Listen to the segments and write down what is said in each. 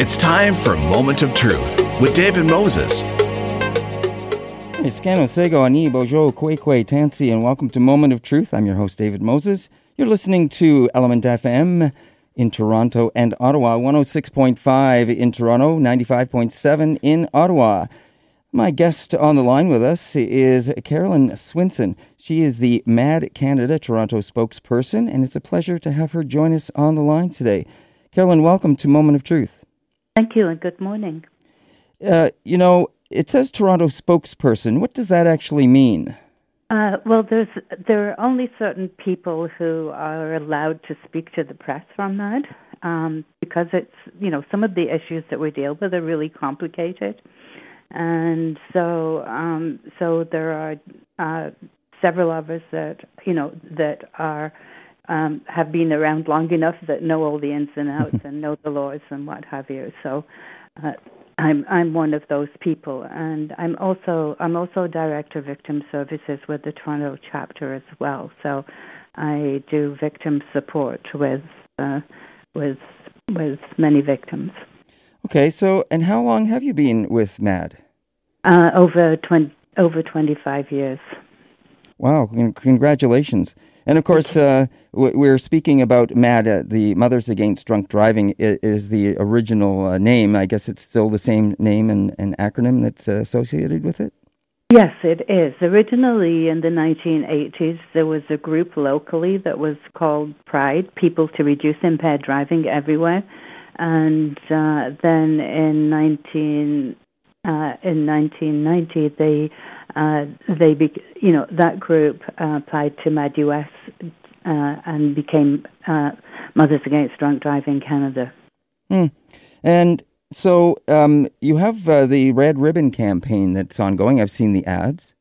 It's time for Moment of Truth with David Moses. It's Ken Osego, Ani, Bojo, Kwekwe, Tansi, and welcome to Moment of Truth. I'm your host, David Moses. You're listening to ELMNT FM in Toronto and Ottawa, 106.5 in Toronto, 95.7 in Ottawa. My guest on the line with us is Carolyn Swinson. She is the MAD Canada Toronto spokesperson, and it's a pleasure to have her join us on the line today. Carolyn, welcome to Moment of Truth. Thank you, and good morning. Uh, you know, it says Toronto spokesperson. What does that actually mean? Uh, well, there's there are only certain people who are allowed to speak to the press from that um, because it's you know some of the issues that we deal with are really complicated and so um, so there are uh, several of us that you know that are um, have been around long enough that know all the ins and outs and know the laws and what have you. So uh, I'm I'm one of those people, and I'm also I'm also director of victim services with the Toronto chapter as well. So I do victim support with uh, with with many victims. Okay, so and how long have you been with MAD? Uh, over twenty over twenty five years. Wow! Congratulations. And of course, uh, we're speaking about MAD, uh, the Mothers Against Drunk Driving is the original uh, name. I guess it's still the same name and, and acronym that's uh, associated with it? Yes, it is. Originally in the 1980s, there was a group locally that was called Pride, People to Reduce Impaired Driving Everywhere. And uh, then in 19, uh, in 1990, they uh, they be, you know that group uh, applied to MADD US uh, and became uh, Mothers Against Drunk Driving Canada. Mm. And so um, you have uh, the Red Ribbon campaign that's ongoing. I've seen the ads.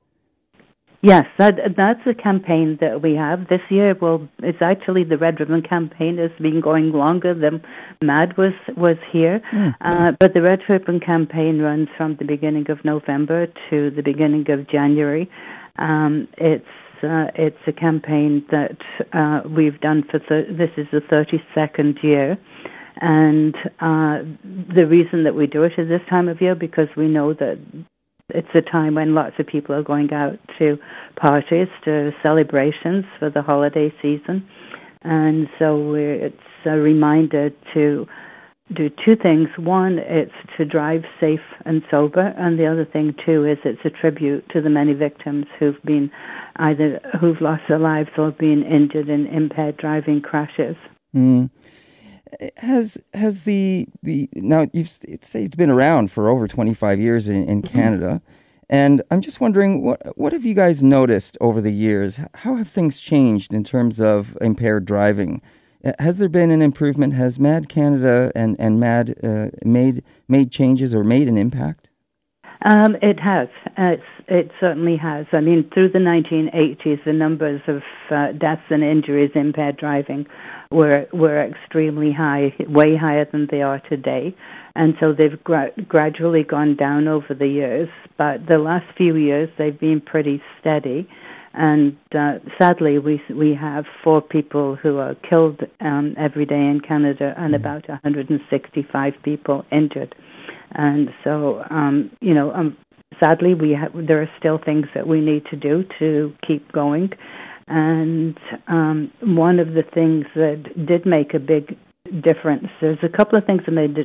Yes, that, that's a campaign that we have this year. Well, it's actually the Red Ribbon campaign has been going longer than MAD was was here, mm. uh, but the Red Ribbon campaign runs from the beginning of November to the beginning of January. Um, it's uh, it's a campaign that uh, we've done for thir- this is the 32nd year. And uh, the reason that we do it at this time of year because we know that it's a time when lots of people are going out to parties, to celebrations for the holiday season. And so it's a reminder to do two things. One, it's to drive safe and sober, and the other thing too is it's a tribute to the many victims who've been either who've lost their lives or been injured in impaired driving crashes. Mm. Has has the the now you've say it's been around for over twenty five years in, in mm-hmm. Canada, and I'm just wondering what what have you guys noticed over the years? How have things changed in terms of impaired driving? Uh, has there been an improvement? Has MAD Canada and and MAD uh, made made changes or made an impact? Um, it has. It's, it certainly has. I mean, through the 1980s, the numbers of uh, deaths and injuries in impaired driving were were extremely high, way higher than they are today, and so they've gra- gradually gone down over the years. But the last few years, they've been pretty steady, and uh, sadly, we we have four people who are killed um, every day in Canada, and mm-hmm. about 165 people injured. And so, um, you know, um, sadly, we ha- there are still things that we need to do to keep going. And um, one of the things that did make a big difference, there's a couple of things that made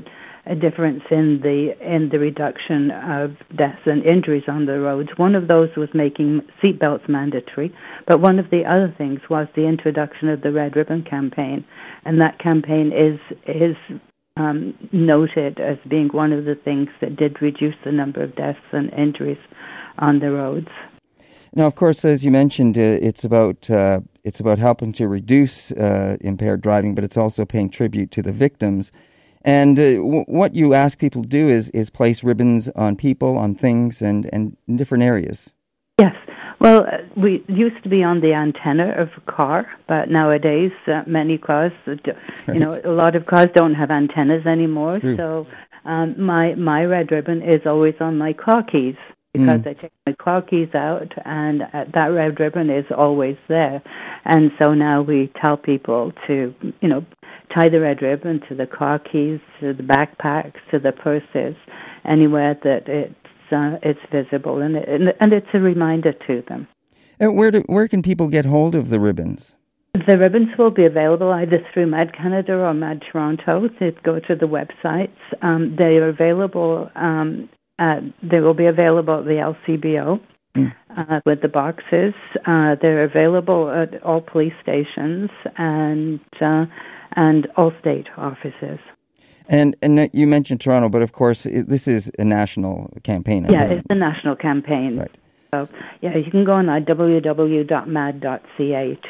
a difference in the in the reduction of deaths and injuries on the roads. One of those was making seatbelts mandatory, but one of the other things was the introduction of the Red Ribbon campaign, and that campaign is is um, noted as being one of the things that did reduce the number of deaths and injuries on the roads. Now, of course, as you mentioned, uh, it's about uh, it's about helping to reduce uh, impaired driving, but it's also paying tribute to the victims. And uh, w- what you ask people to do is is place ribbons on people, on things, and and in different areas. Yes. Well, uh, we used to be on the antenna of a car, but nowadays uh, many cars, you know, a lot of cars don't have antennas anymore. True. So um, my my red ribbon is always on my car keys because mm. I take my car keys out, and uh, that red ribbon is always there. And so now we tell people to, you know, tie the red ribbon to the car keys, to the backpacks, to the purses, anywhere that it's uh, it's visible, and, it, and it's a reminder to them. Uh, where do, where can people get hold of the ribbons? The ribbons will be available either through Mad Canada or Mad Toronto. So go to the websites. Um, they are available. Um, at, they will be available at the LCBO mm. uh, with the boxes. Uh, they're available at all police stations and uh, and all state offices. And and you mentioned Toronto, but of course it, this is a national campaign. Yeah, it's a national campaign. Right. So yeah, you can go on www.madd.ca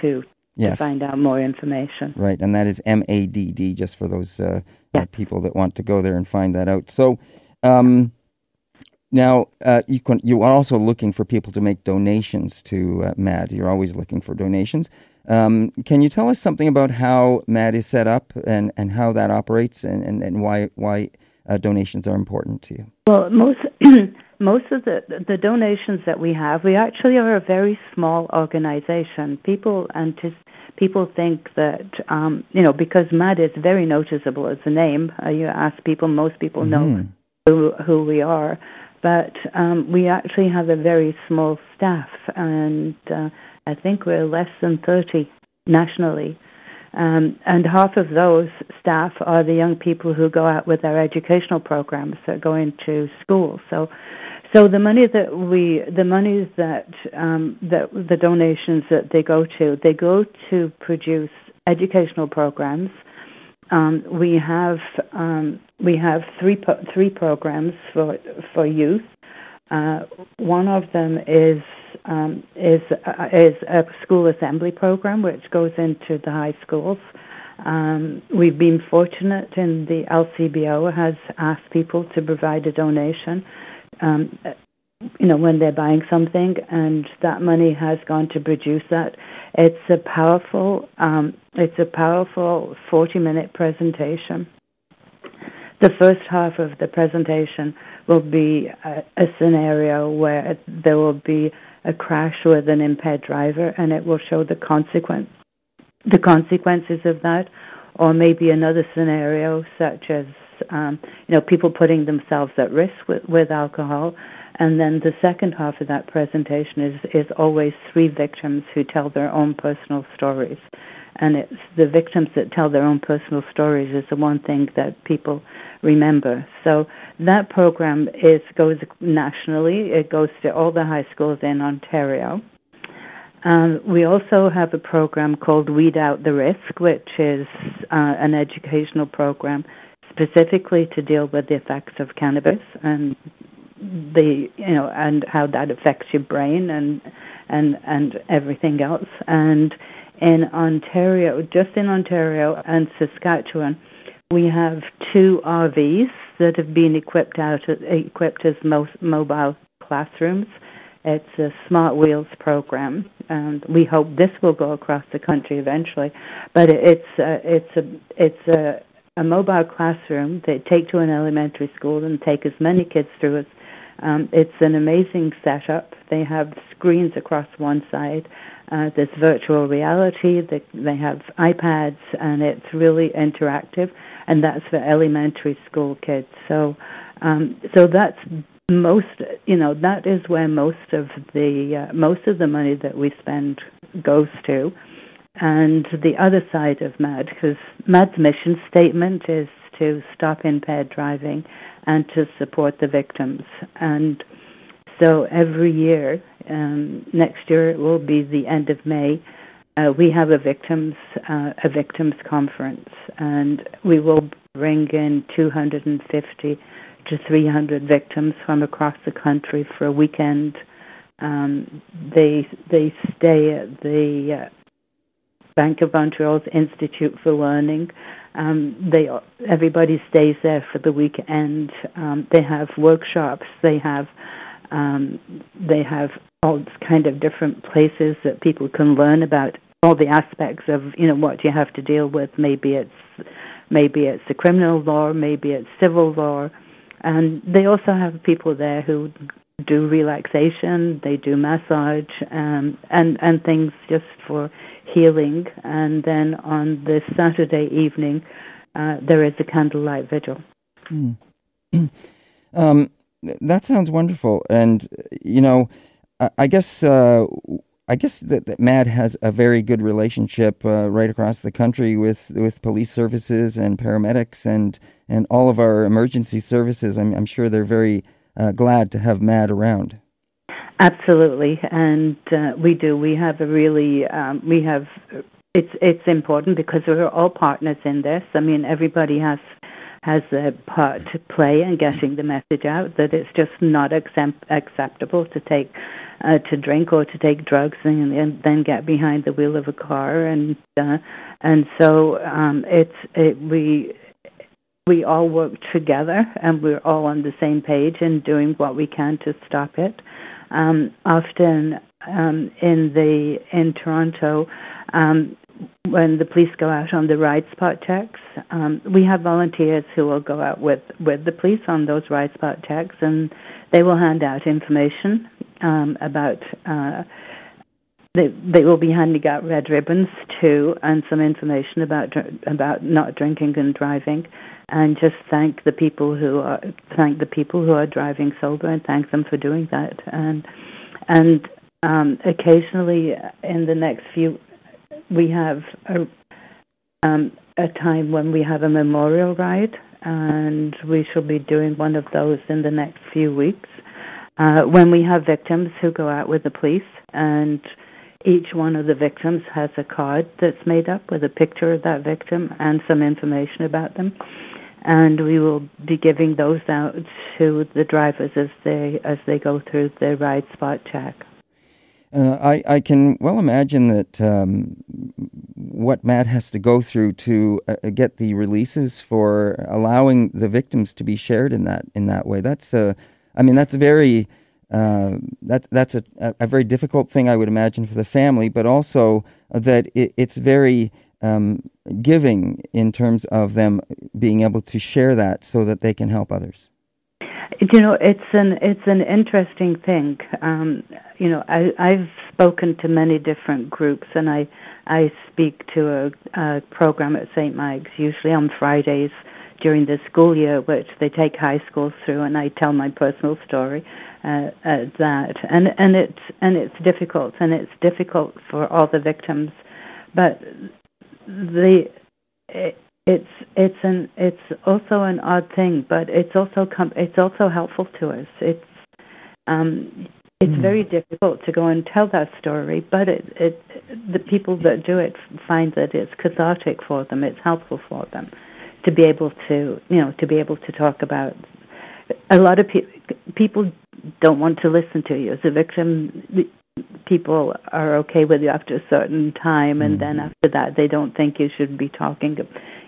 too yes. to find out more information. Right, and that is M A D D, just for those uh, uh, people that want to go there and find that out. So. Um, now, uh, you can, you are also looking for people to make donations to uh, MAD. You're always looking for donations. Um, can you tell us something about how MAD is set up and, and how that operates and, and, and why, why uh, donations are important to you? Well, most most of the the donations that we have, we actually are a very small organization. People and people think that um, you know because MAD is very noticeable as a name. Uh, you ask people, most people know mm-hmm. who who we are, but um, we actually have a very small staff, and uh, I think we're less than thirty nationally. Um, and half of those staff are the young people who go out with our educational programs that go into school. So so the money that we, the monies that um, that the donations that they go to, they go to produce educational programs. Um, we have um, we have three po- three programs for for youth. Uh, one of them is um, is uh, is a school assembly program which goes into the high schools. Um, we've been fortunate in the LCBO has asked people to provide a donation um, you know, when they're buying something, and that money has gone to produce that. It's a powerful, um, it's a powerful 40-minute presentation. The first half of the presentation will be a, a scenario where there will be a crash with an impaired driver, and it will show the consequence, the consequences of that, or maybe another scenario such as um, you know, people putting themselves at risk with, with alcohol. And then the second half of that presentation is, is always three victims who tell their own personal stories. And it's the victims that tell their own personal stories is the one thing that people remember. So that program is goes nationally. It goes to all the high schools in Ontario. Um, we also have a program called Weed Out the Risk, which is uh, an educational program specifically to deal with the effects of cannabis and the you know and how that affects your brain and and and everything else and in Ontario just in Ontario and Saskatchewan we have two RVs that have been equipped out equipped as most mobile classrooms it's a smart wheels program and we hope this will go across the country eventually but it's a, it's a it's a a mobile classroom they take to an elementary school and take as many kids through as um, it's an amazing setup. They have screens across one side. Uh, there's virtual reality. They, they have iPads, and it's really interactive. And that's for elementary school kids. So, um, so that's most. You know, that is where most of the uh, most of the money that we spend goes to and the other side of MAD, because MAD's mission statement is to stop impaired driving and to support the victims. And so every year, um, next year it will be the end of May. Uh, we have a victims uh, a victims conference, and we will bring in 250 to 300 victims from across the country for a weekend. Um, they they stay at the uh, Bank of Montreal's Institute for Learning. Um, they everybody stays there for the weekend. Um, they have workshops. They have um, they have all kind of different places that people can learn about all the aspects of you know what you have to deal with. Maybe it's maybe it's the criminal law, maybe it's civil law, and they also have people there who do relaxation, they do massage, um, and and things just for healing. And then on this Saturday evening, uh, there is a candlelight vigil. Mm. um, that sounds wonderful, and you know, I, I guess. Uh, I guess that, that, MAD has a very good relationship uh, right across the country with, with police services and paramedics and, and all of our emergency services. I'm, I'm sure they're very uh, glad to have MAD around. Absolutely, and uh, we do. We have a really um, we have it's it's important because we're all partners in this. I mean, everybody has has a part to play in getting the message out that it's just not accept, acceptable to take uh, to drink or to take drugs and, and then get behind the wheel of a car and uh, and so um, it's it, we we all work together and we're all on the same page and doing what we can to stop it. Um, often um, in the in Toronto, um, when the police go out on the ride spot checks, um, we have volunteers who will go out with with the police on those ride spot checks, and they will hand out information um, about. Uh, they they will be handing out red ribbons too, and some information about about not drinking and driving and just thank the people who are thank the people who are driving sober and thank them for doing that and and um, occasionally in the next few we have a um, a time when we have a memorial ride and we shall be doing one of those in the next few weeks uh, when we have victims who go out with the police and each one of the victims has a card that's made up with a picture of that victim and some information about them and we will be giving those out to the drivers as they as they go through the ride spot check. Uh, I, I can well imagine that um, what MADD has to go through to uh, get the releases for allowing the victims to be shared in that in that way. That's a, I mean, that's a very uh, that that's a, a very difficult thing I would imagine for the family, but also that it, it's very um, giving in terms of them being able to share that so that they can help others? You know, it's an it's an interesting thing. Um, you know, I, I've spoken to many different groups, and I I speak to a, a program at St. Mike's usually on Fridays during the school year, which they take high schools through, and I tell my personal story uh, at that. And and it's and it's difficult, and it's difficult for all the victims, but the it, it's it's an it's also an odd thing, but it's also com- it's also helpful to us. It's um, it's mm. very difficult to go and tell that story, but it, it the people that do it find that it's cathartic for them. It's helpful for them to be able to you know to be able to talk about. A lot of pe- people don't want to listen to you as a victim people are okay with you after a certain time and mm-hmm. then after that they don't think you should be talking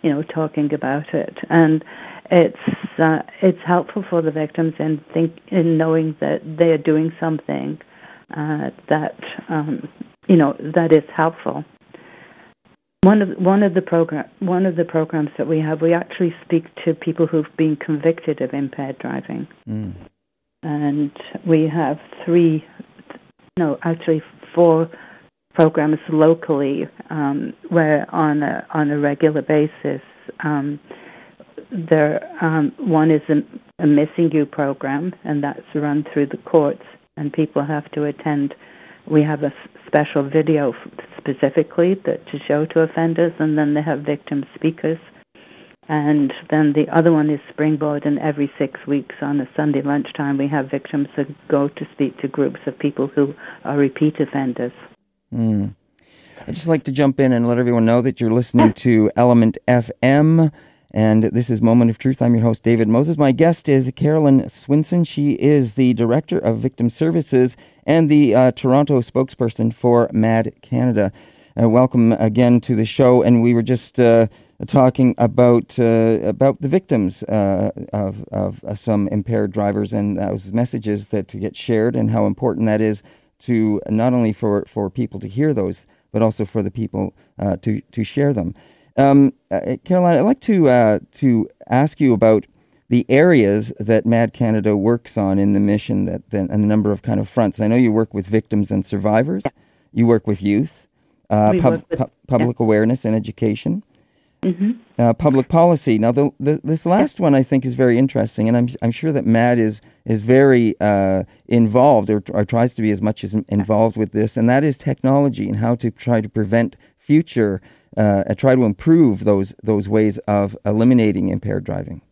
you know talking about it. And it's uh, it's helpful for the victims in think in knowing that they are doing something uh, that um, you know that is helpful. One of one of the program one of the programs that we have we actually speak to people who've been convicted of impaired driving. Mm. and we have three no, actually four programs locally um, where on a on a regular basis um, there um, one is a, a missing you program and that's run through the courts and people have to attend we have a special video specifically that to show to offenders and then they have victim speakers and then the other one is Springboard, and every six weeks on a Sunday lunchtime, we have victims that go to speak to groups of people who are repeat offenders. Mm. I'd just like to jump in and let everyone know that you're listening to ELMNT FM. And this is Moment of Truth. I'm your host, David Moses. My guest is Carolyn Swinson. She is the Director of Victim Services and the uh, Toronto spokesperson for MAD Canada. Uh, welcome again to the show. And we were just uh, talking about uh, about the victims uh, of of some impaired drivers and those messages that get shared and how important that is to not only for, for people to hear those but also for the people uh, to to share them. Um, uh, Caroline, I'd like to uh, to ask you about the areas that Mad Canada works on in the mission that and the number of kind of fronts. I know you work with victims and survivors. You work with youth, uh, pub, with, pu- public yeah. awareness and education. Mm-hmm. Uh, public policy. Now, the, the, this last one I think is very interesting, and I'm I'm sure that MADD is is very uh, involved or, or, tries to be as much as involved with this, and that is technology and how to try to prevent future, uh, try to improve those those ways of eliminating impaired driving.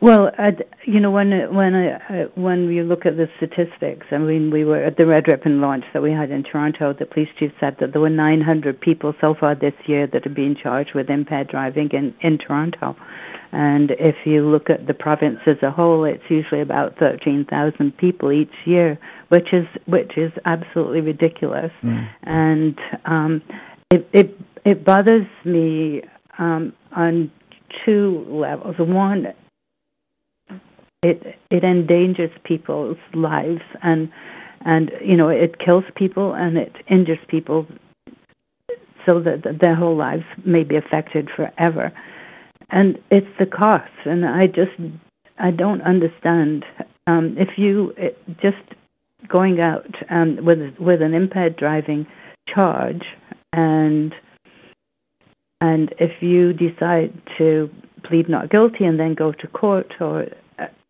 Well, I'd, you know, when when I, when we look at the statistics, I mean, we were at the Red Ribbon launch that we had in Toronto. The police chief said that there were 900 people so far this year that have been charged with impaired driving in in Toronto. And if you look at the province as a whole, it's usually about 13,000 people each year, which is which is absolutely ridiculous. Mm. And um, it it it bothers me um, on two levels. One it it endangers people's lives and and you know it kills people and it injures people so that their whole lives may be affected forever. And it's the cost. And i just i don't understand um if you it, just going out um with with an impaired driving charge and and if you decide to plead not guilty and then go to court or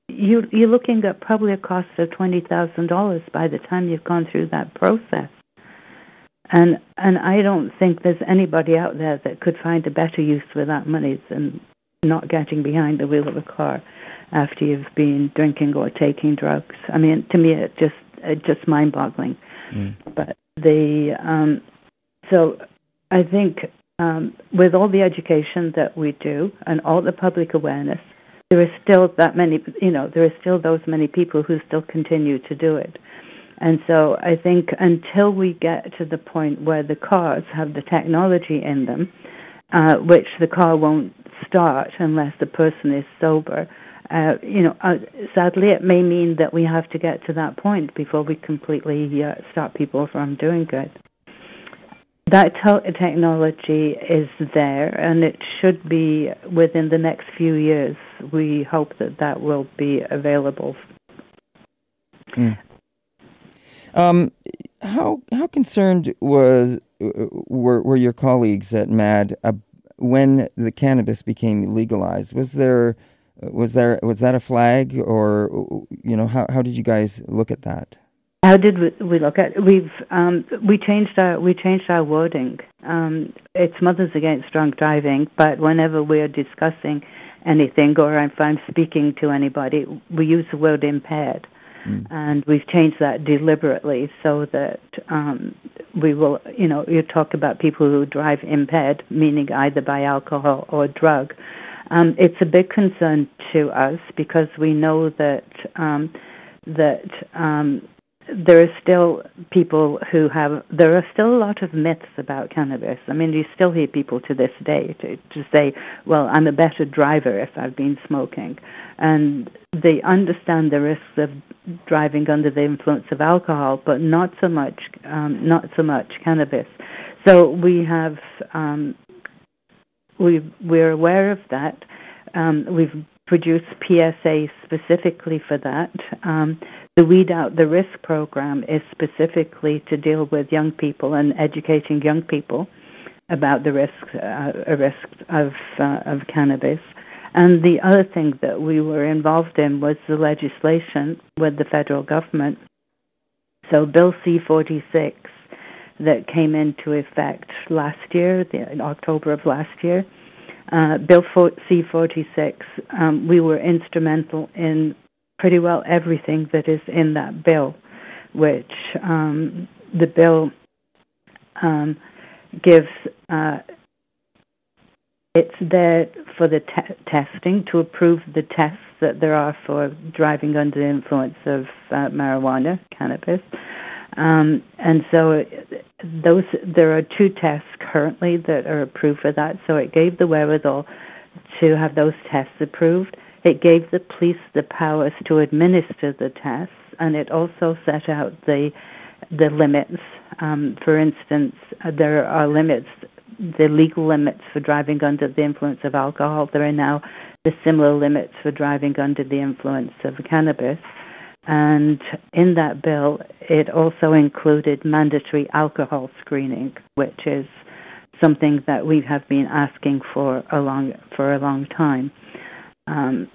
you, you're looking at probably a cost of twenty thousand dollars by the time you've gone through that process. And and I don't think there's anybody out there that could find a better use for that money than not getting behind the wheel of a car after you've been drinking or taking drugs. I mean, to me, it just it's just mind-boggling. Mm. But the um, so I think um, with all the education that we do and all the public awareness, there is still that many, you know, there are still those many people who still continue to do it. And so I think until we get to the point where the cars have the technology in them, uh, which the car won't start unless the person is sober, uh, you know, uh, sadly, it may mean that we have to get to that point before we completely uh, stop people from doing good. That te- technology is there, and it should be within the next few years. We hope that that will be available. Mm. Um, how how concerned was were were your colleagues at MAD uh, when the cannabis became legalized? Was there was there was that a flag, or you know how how did you guys look at that? How did we, we look at? We've um, we changed our we changed our wording. Um, it's Mothers Against Drunk Driving, but whenever we're discussing anything or if I'm speaking to anybody, we use the word impaired, mm. and we've changed that deliberately so that um, we will, you know, you talk about people who drive impaired, meaning either by alcohol or drug. Um, it's a big concern to us because we know that um, that um, there are still people who have there are still a lot of myths about cannabis. I mean, you still hear people to this day to to say, "Well, I'm a better driver if I've been smoking," and they understand the risks of driving under the influence of alcohol, but not so much um, not so much cannabis. So we have um, we we're aware of that. Um, we've produced PSA specifically for that. Um, the Weed Out the Risk program is specifically to deal with young people and educating young people about the risks uh, risk of uh, of cannabis. And the other thing that we were involved in was the legislation with the federal government. So Bill C46 that came into effect last year, the, in October of last year, uh, Bill C46, um, we were instrumental in pretty well everything that is in that bill, which um, the bill um, gives. Uh, it's there for the te- testing to approve the tests that there are for driving under the influence of uh, marijuana, cannabis. Um, and so those there are two tests currently that are approved for that. So it gave the wherewithal to have those tests approved. It gave the police the powers to administer the tests, and it also set out the the limits. Um, for instance, uh, there are limits the legal limits for driving under the influence of alcohol. There are now the similar limits for driving under the influence of cannabis. And in that bill, it also included mandatory alcohol screening, which is something that we have been asking for a long for a long time. Um,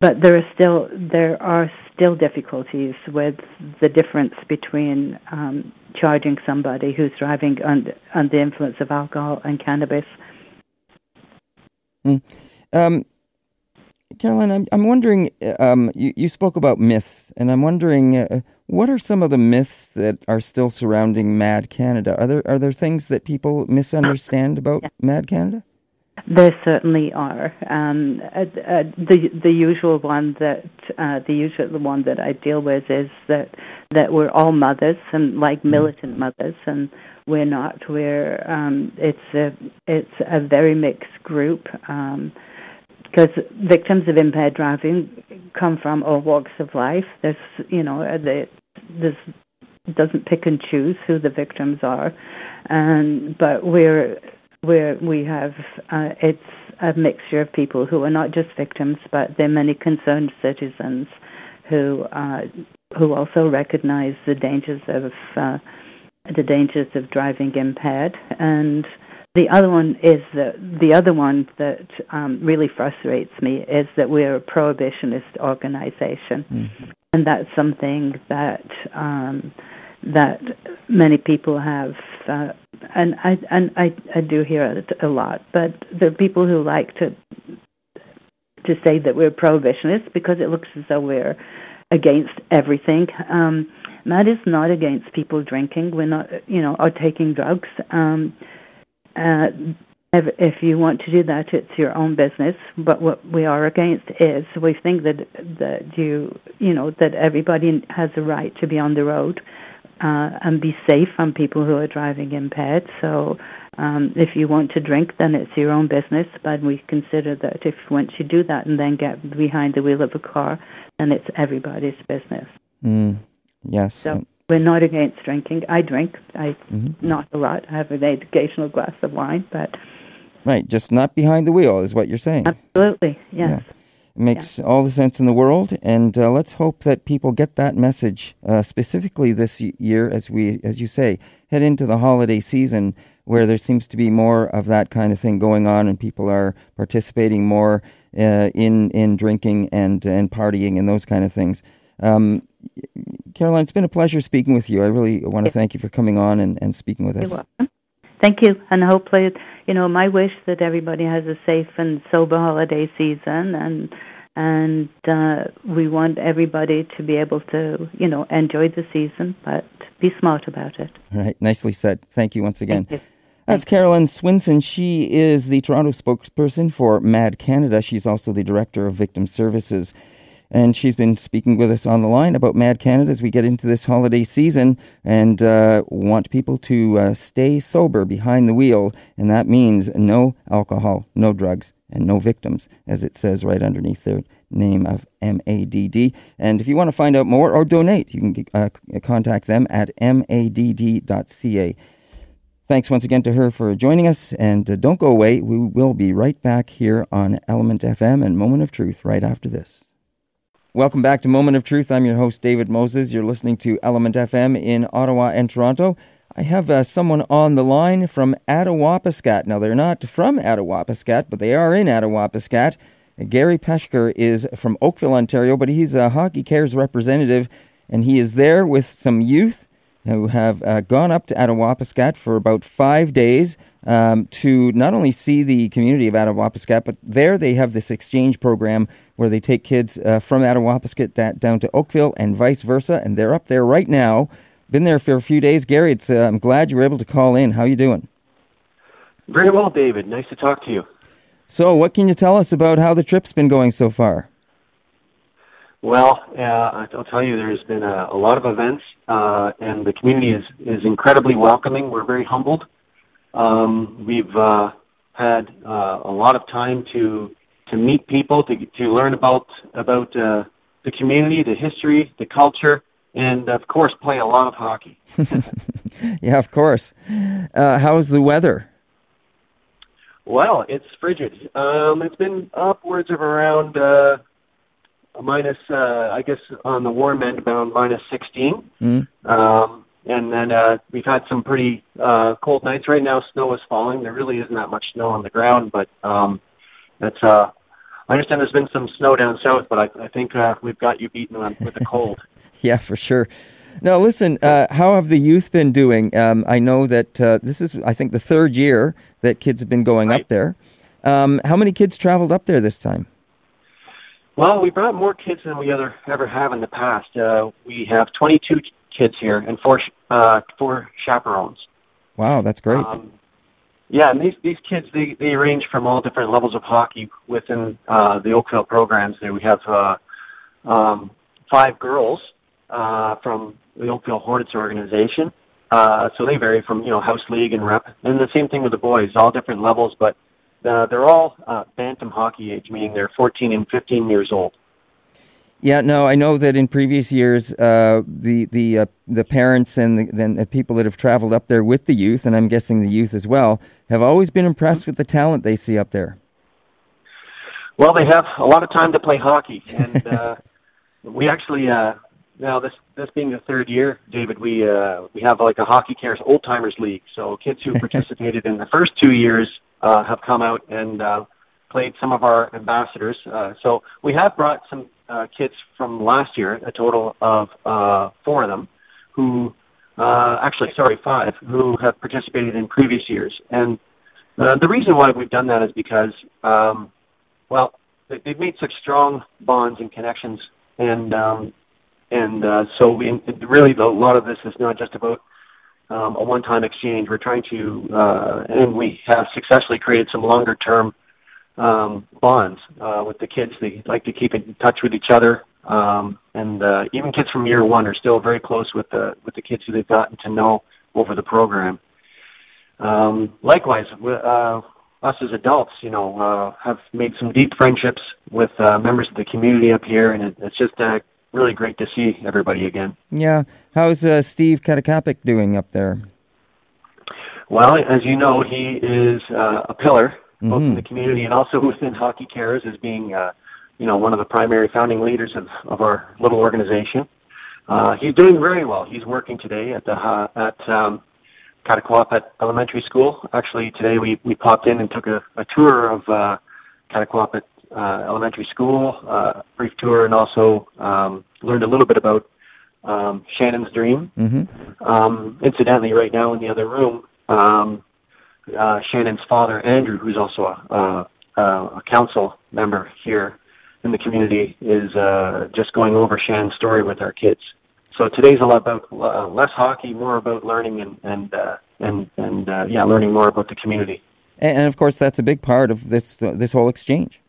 but there are still there are still difficulties with the difference between um, charging somebody who's driving under, under the influence of alcohol and cannabis. Mm. Um, Caroline, I'm, I'm wondering, um, you, you spoke about myths, and I'm wondering uh, what are some of the myths that are still surrounding Mad Canada? Are there, are there things that people misunderstand about yeah. Mad Canada? There certainly are. Um, uh, uh, the the usual one that uh, the usual one that I deal with is that that we're all mothers and like mm-hmm. militant mothers, and we're not. We're um, it's a it's a very mixed group. Um, because victims of impaired driving come from all walks of life. There's, you know, uh, the, this doesn't pick and choose who the victims are, and but we're we're we have uh, it's a mixture of people who are not just victims, but they're many concerned citizens who uh, who also recognize the dangers of uh, the dangers of driving impaired and the other one is that the other one that um, really frustrates me is that we're a prohibitionist organization, mm-hmm. and that's something that um, that many people have, uh, and I and I, I do hear it a lot. But there are people who like to to say that we're prohibitionists because it looks as though we're against everything. Um, MADD is not against people drinking. We're not, you know, or taking drugs. Um, uh, if, if you want to do that, it's your own business. But what we are against is we think that that you you know that everybody has a right to be on the road uh, and be safe from people who are driving impaired. So um, if you want to drink, then it's your own business. But we consider that if once you do that and then get behind the wheel of a car, then it's everybody's business. Mm, yes. So we're not against drinking. I drink. I mm-hmm. not a lot. I have an occasional glass of wine, but right, just not behind the wheel is what you're saying. Absolutely, yes. Yeah. It makes yeah. all the sense in the world, and uh, let's hope that people get that message uh, specifically this year, as we, as you say, head into the holiday season where there seems to be more of that kind of thing going on, and people are participating more uh, in in drinking and and partying and those kind of things. Um, Caroline, it's been a pleasure speaking with you. I really want to thank you for coming on and, and speaking with us. You're welcome. Thank you, and hopefully, you know, my wish that everybody has a safe and sober holiday season, and and uh, we want everybody to be able to, you know, enjoy the season, but be smart about it. All right, nicely said. Thank you once again. You. That's Carolyn Swinson. She is the Toronto spokesperson for MAD Canada. She's also the director of victim services. And she's been speaking with us on the line about Mad Canada as we get into this holiday season and uh, want people to uh, stay sober behind the wheel. And that means no alcohol, no drugs, and no victims, as it says right underneath their name of MADD. And if you want to find out more or donate, you can uh, contact them at madd.ca. Thanks once again to her for joining us. And uh, don't go away. We will be right back here on ELMNT FM and Moment of Truth right after this. Welcome back to Moment of Truth. I'm your host, David Moses. You're listening to ELMNT FM in Ottawa and Toronto. I have uh, someone on the line from Attawapiskat. Now, they're not from Attawapiskat, but they are in Attawapiskat. Gary Peshker is from Oakville, Ontario, but he's a Hockey Cares representative, and he is there with some youth who have uh, gone up to Attawapiskat for about five days um, to not only see the community of Attawapiskat, but there they have this exchange program where they take kids uh, from Attawapiskat down to Oakville and vice versa, and they're up there right now. Been there for a few days. Gary, it's, uh, I'm glad you were able to call in. How you doing? Very well, David. Nice to talk to you. So, what can you tell us about how the trip's been going so far? Well, uh, I'll tell you, there's been a, a lot of events, uh, and the community is, is incredibly welcoming. We're very humbled. Um, we've uh, had uh, a lot of time to to meet people, to to learn about about uh, the community, the history, the culture, and of course, play a lot of hockey. yeah, of course. Uh, how's the weather? Well, it's frigid. Um, it's been upwards of around uh, minus, uh, I guess, on the warm end, about minus 16. Mm. Um, and then uh, we've had some pretty uh, cold nights. Right now, snow is falling. There really isn't that much snow on the ground, but um, that's. Uh, I understand there's been some snow down south, but I, I think uh, we've got you beaten on, with the cold. yeah, for sure. Now, listen, uh, how have the youth been doing? Um, I know that uh, this is, I think, the third year that kids have been going right. up there. Um, how many kids traveled up there this time? Well, we brought more kids than we ever ever have in the past. Uh, we have 22 kids here and four uh, four chaperones. Wow, that's great. Um, yeah, and these these kids they they range from all different levels of hockey within uh, the Oakville programs. There we have uh, um, five girls uh, from the Oakville Hornets organization. Uh, so they vary from you know house league and rep, and the same thing with the boys, all different levels, but uh, they're all uh, bantam hockey age, meaning they're 14 and 15 years old. Yeah, no, I know that in previous years, uh, the the uh, the parents and the, then the people that have traveled up there with the youth, and I'm guessing the youth as well, have always been impressed with the talent they see up there. Well, they have a lot of time to play hockey, and uh, we actually uh, now this this being the third year, David, we uh, we have like a hockey cares old timers league. So kids who participated in the first two years uh, have come out and uh, played some of our ambassadors. Uh, so we have brought some uh, kids from last year, a total of uh, four of them, who uh, actually, sorry, five, who have participated in previous years. And uh, the reason why we've done that is because, um, well, they, they've made such strong bonds and connections, and um, and uh, so we, really a lot of this is not just about um, a one-time exchange. We're trying to, uh, and we have successfully created some longer-term um, bonds uh, with the kids. They like to keep in touch with each other, um, and uh, even kids from year one are still very close with the with the kids who they've gotten to know over the program. Um, likewise, uh, us as adults, you know, uh, have made some deep friendships with uh, members of the community up here, and it, it's just uh, really great to see everybody again. Yeah, how's uh, Steve Katakapik doing up there? Well, as you know, he is uh, a pillar both Mm-hmm. in the community and also within Hockey Cares as being, uh, you know, one of the primary founding leaders of, of our little organization. Uh, he's doing very well. He's working today at the uh, at um, Kattawapiskak Elementary School. Actually, today we, we popped in and took a, a tour of uh, Kattawapiskak uh, Elementary School, uh, brief tour, and also um, learned a little bit about um, Shannen's dream. Mm-hmm. Um, incidentally, right now in the other room, um, uh, Shannen's father, Andrew, who's also a, uh, a council member here in the community, is uh, just going over Shannen's story with our kids. So today's a lot about uh, less hockey, more about learning and and uh, and and uh, yeah, learning more about the community. And, and of course, that's a big part of this uh, this whole exchange.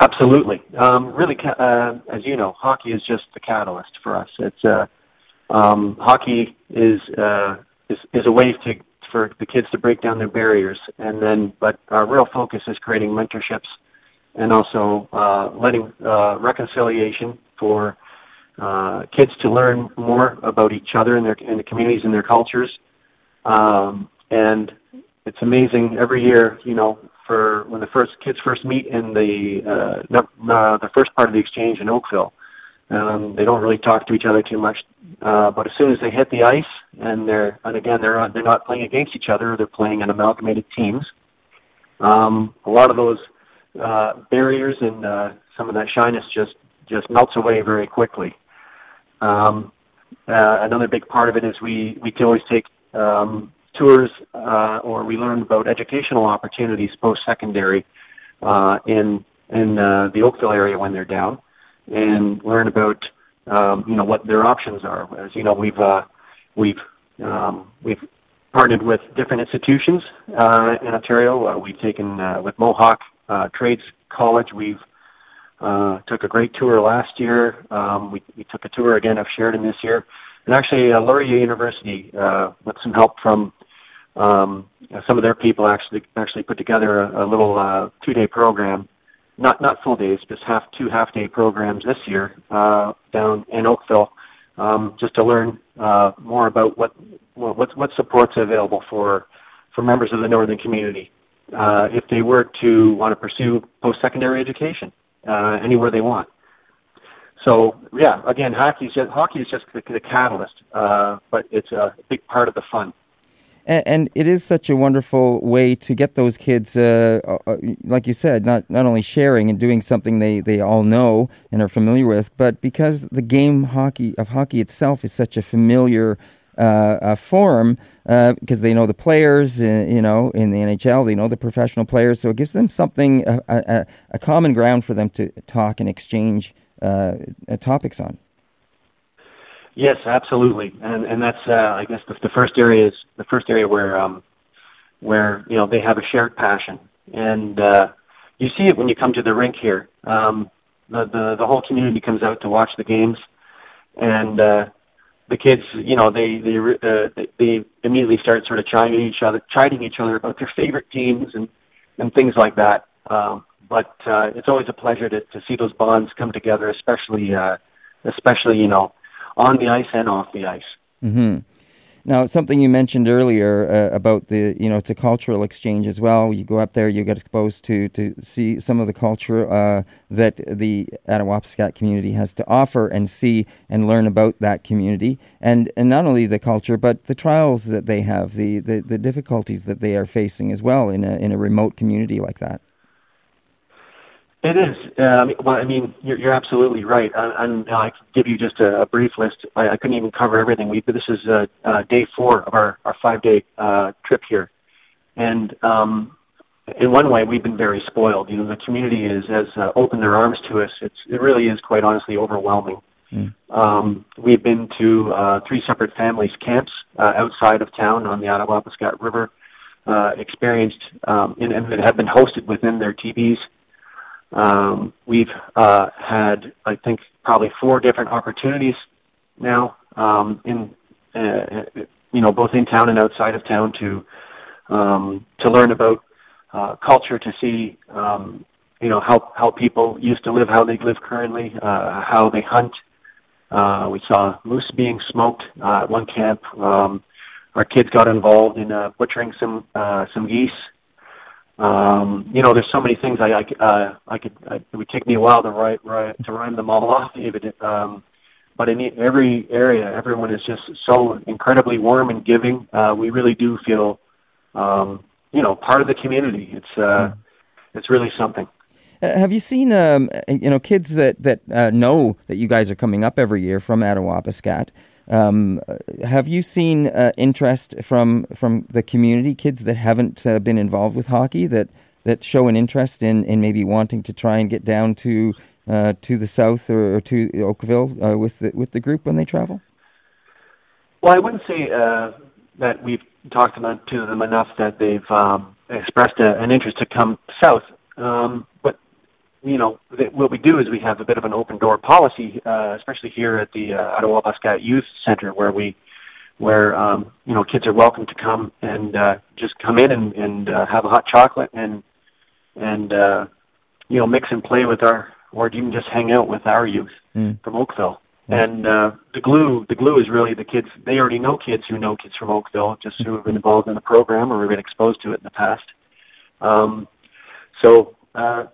Absolutely. Um, really, uh, as you know, hockey is just the catalyst for us. It's uh, um, hockey is, uh, is is a way to for the kids to break down their barriers, and then but our real focus is creating mentorships and also uh, letting uh, reconciliation for uh, kids to learn more about each other and their in the communities and their cultures. Um, and it's amazing every year, you know, for when the first kids first meet in the uh, no, uh, the first part of the exchange in Oakville. Um, they don't really talk to each other too much, uh, but as soon as they hit the ice, and they're and again they're they're not playing against each other, they're playing in amalgamated teams. Um, a lot of those uh, barriers and uh, some of that shyness just just melts away very quickly. Um, uh, another big part of it is we we can always take um, tours uh, or we learn about educational opportunities post secondary uh, in in uh, the Oakville area when they're down, and learn about um, you know what their options are. As you know, we've uh, we've um, we've partnered with different institutions uh, in Ontario. Uh, we've taken uh, with Mohawk uh, Trades College. We've uh, took a great tour last year. Um, we, we took a tour again of Sheridan this year, and actually Laurier University, with some help from um, some of their people, actually actually put together a, a little two-day program, not not full days, just half two half-day programs this year uh, down in Oakville, um, just to learn uh, more about what what what supports available for for members of the northern community. uh, if they were to want to pursue post-secondary education uh, anywhere they want. So yeah, again, hockey is just, hockey is just the, the catalyst, uh, but it's a big part of the fun. And, and it is such a wonderful way to get those kids, uh, uh, like you said, not not only sharing and doing something they, they all know and are familiar with, but because the game hockey of hockey itself is such a familiar uh, uh, form because uh, they know the players, uh, you know, in the NHL, they know the professional players, so it gives them something, a, a, a common ground for them to talk and exchange uh, topics on. Yes, absolutely, and and that's I guess the, the, first area is the first area where um, where you know they have a shared passion, and you see it when you come to the rink here. Um, the, the the whole community comes out to watch the games, and the kids, you know, they they uh, they immediately start sort of chiding each other, chiding each other about their favorite teams and and things like that. Um, but uh, it's always a pleasure to to see those bonds come together, especially uh, especially you know on the ice and off the ice. Mm-hmm. Now, something you mentioned earlier uh, about the, you know, it's a cultural exchange as well. You go up there, you get exposed to to see some of the culture uh, that the Attawapiskat community has to offer, and see and learn about that community, and and not only the culture, but the trials that they have, the the, the difficulties that they are facing as well in a in a remote community like that. It is. Um, well, I mean, you're, you're absolutely right. I, and I can give you just a, a brief list. I, I couldn't even cover everything. We, this is uh, uh, day four of our, our five-day uh, trip here, and um, in one way, we've been very spoiled. You know, the community is, has uh, opened their arms to us. It's it really is quite honestly overwhelming. Mm. Um, we've been to uh, three separate families' camps uh, outside of town on the Attawapiskat River. Uh, experienced um, and, and have been hosted within their teepees. Um, we've uh, had, I think, probably four different opportunities now um, in, uh, you know, both in town and outside of town to um, to learn about uh, culture, to see, um, you know, how how people used to live, how they live currently, uh, how they hunt. Uh, we saw moose being smoked uh, at one camp. Um, our kids got involved in uh, butchering some uh, some geese um, you know, there's so many things I I, uh, I could I, it would take me a while to write, write to rhyme them all off, David. Um, but in every area, everyone is just so incredibly warm and giving. Uh, we really do feel, um, you know, part of the community. It's uh, it's really something. Uh, have you seen, um, you know, kids that that uh, know that you guys are coming up every year from Attawapiskat? Um, have you seen uh, interest from from the community, kids that haven't uh, been involved with hockey, that that show an interest in, in maybe wanting to try and get down to uh, to the south or, or to Oakville uh, with the, with the group when they travel? Well, I wouldn't say uh, that we've talked to them enough that they've um, expressed a, an interest to come south. Um, but you know, that what we do is we have a bit of an open door policy, uh, especially here at the uh, Attawapiskat Youth Center, where we, where um, you know, kids are welcome to come and uh, just come in and, and uh, have a hot chocolate and and uh, you know, mix and play with our, or even just hang out with our youth mm. from Oakville. And uh, the glue, the glue is really the kids. They already know kids who know kids from Oakville, just who have been involved in the program or have been exposed to it in the past. Um, so. Uh,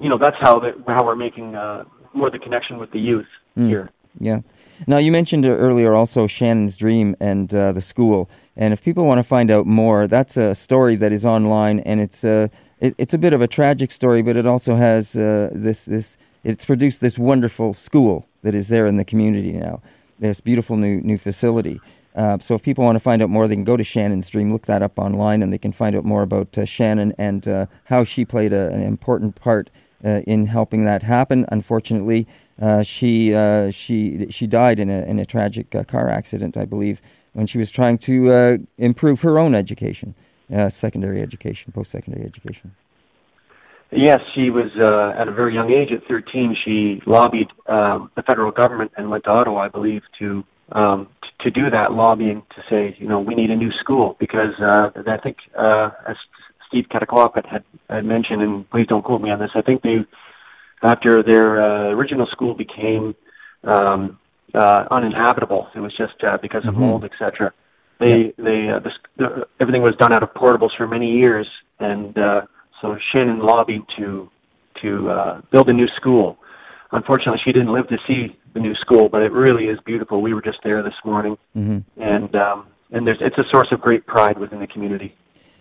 you know that's how that how we're making uh, more the connection with the youth mm. here. Yeah. Now you mentioned earlier also Shannen's Dream and uh, the school, and if people want to find out more, that's a story that is online, and it's a uh, it, it's a bit of a tragic story, but it also has uh, this this it's produced this wonderful school that is there in the community now. This beautiful new new facility. Uh, so if people want to find out more, they can go to Shannen's Dream, look that up online, and they can find out more about uh, Shannon and uh, how she played a, an important part uh, in helping that happen. Unfortunately, uh, she she she died in a in a tragic car accident, I believe, when she was trying to improve her own education, secondary education, post secondary education. Yes, she was uh, at a very young age. At 13, she lobbied um, the federal government and went to Ottawa, I believe, to um, to do that lobbying to say, you know, we need a new school because uh, I think, uh, as Steve Kataklop had, had mentioned, and please don't quote me on this, I think they, after their uh, original school became um, uh, uninhabitable, it was just uh, because of mm-hmm. mold, etc. They, yeah. they, uh, the, the, everything was done out of portables for many years, and uh, so Shannen lobbied to to uh, build a new school. Unfortunately, she didn't live to see the new school, but it really is beautiful. We were just there this morning, Mm-hmm. and um, and there's it's a source of great pride within the community.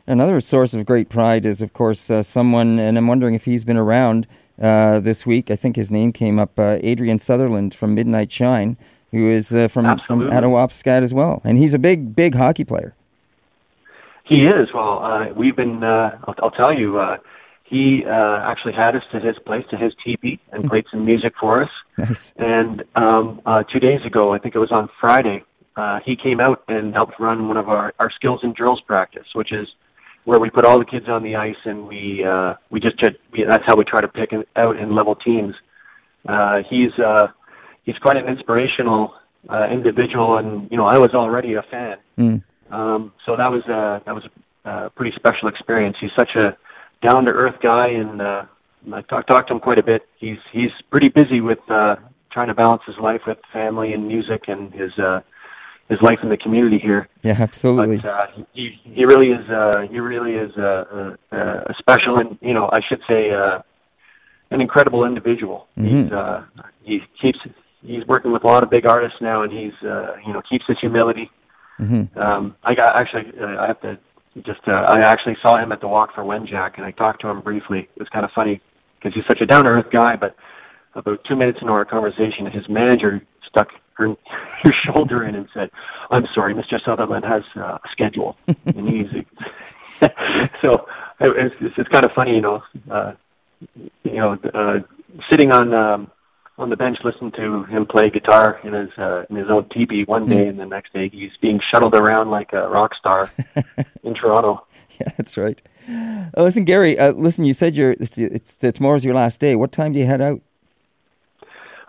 Another source of great pride is, of course, uh, someone, and I'm wondering if he's been around uh, this week. I think his name came up, uh, Adrian Sutherland from Midnight Shine, who is uh, from from. Attawapiskat as well, and he's a big, big hockey player. He is. Well, uh, we've been. Uh, I'll, I'll tell you. He uh, actually had us to his place, to his teepee, and played some music for us. Nice. And um, uh, two days ago, I think it was on Friday, uh, he came out and helped run one of our, our skills and drills practice, which is where we put all the kids on the ice and we uh, we just try, we, that's how we try to pick out and level teams. Uh, he's uh, he's quite an inspirational uh, individual, and you know I was already a fan. Mm. Um, so that was uh, that was a pretty special experience. He's such a down to earth guy, and uh, I talked talked to him quite a bit. He's he's pretty busy with uh, trying to balance his life with family and music and his uh, his life in the community here. Yeah, absolutely. But uh, he he really is uh, he really is uh, a, a special and you know I should say uh, an incredible individual. Mhm. He's uh, he keeps he's working with a lot of big artists now, and he's uh, you know keeps his humility. hmm Um, I got actually uh, I have to just uh, I actually saw him at the Walk for Wenjack, and I talked to him briefly. It was kind of funny because he's such a down to earth guy, but about two minutes into our conversation, his manager stuck her, her shoulder in and said, "I'm sorry, Mr. Sutherland has uh, a schedule," and he's so it- it's, it's kind of funny, you know, uh, you know, uh, sitting on um, on the bench listening to him play guitar in his uh, in his own teepee one day, and the next day he's being shuttled around like a rock star in Toronto. Yeah, that's right. Uh, listen, Gary. Uh, listen, you said you're it's, it's tomorrow's your last day. What time do you head out?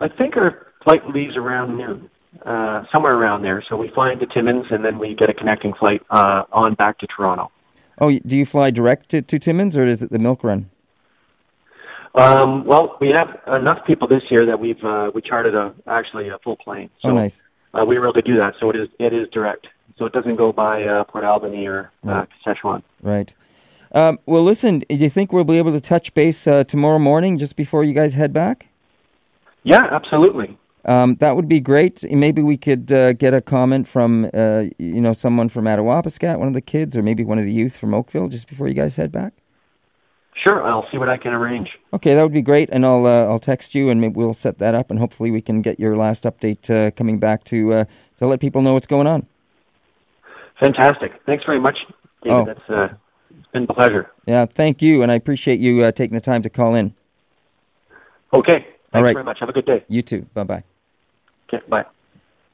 I think our flight leaves around noon, uh, somewhere around there. So we fly into Timmins, and then we get a connecting flight uh, on back to Toronto. Oh, do you fly direct to, to Timmins, or is it the milk run? Um, well, we have enough people this year that we've uh, we chartered a actually a full plane. So oh, nice. uh, we were able to do that. So it is it is direct. So it doesn't go by uh, Fort Albany or uh, Kashechewan. Right. Um, well, listen. Do you think we'll be able to touch base uh, tomorrow morning, just before you guys head back? Yeah, absolutely. Um, that would be great. Maybe we could uh, get a comment from, uh, you know, someone from Attawapiskat, one of the kids, or maybe one of the youth from Oakville, just before you guys head back. Sure, I'll see what I can arrange. Okay, that would be great, and I'll uh, I'll text you, and maybe we'll set that up, and hopefully we can get your last update uh, coming back to uh, to let people know what's going on. Fantastic. Thanks very much, David. Oh. That's uh, it's been a pleasure. Yeah, thank you, and I appreciate you uh, taking the time to call in. Okay. Thanks All right. very much. Have a good day. You too. Bye bye. Okay. Bye.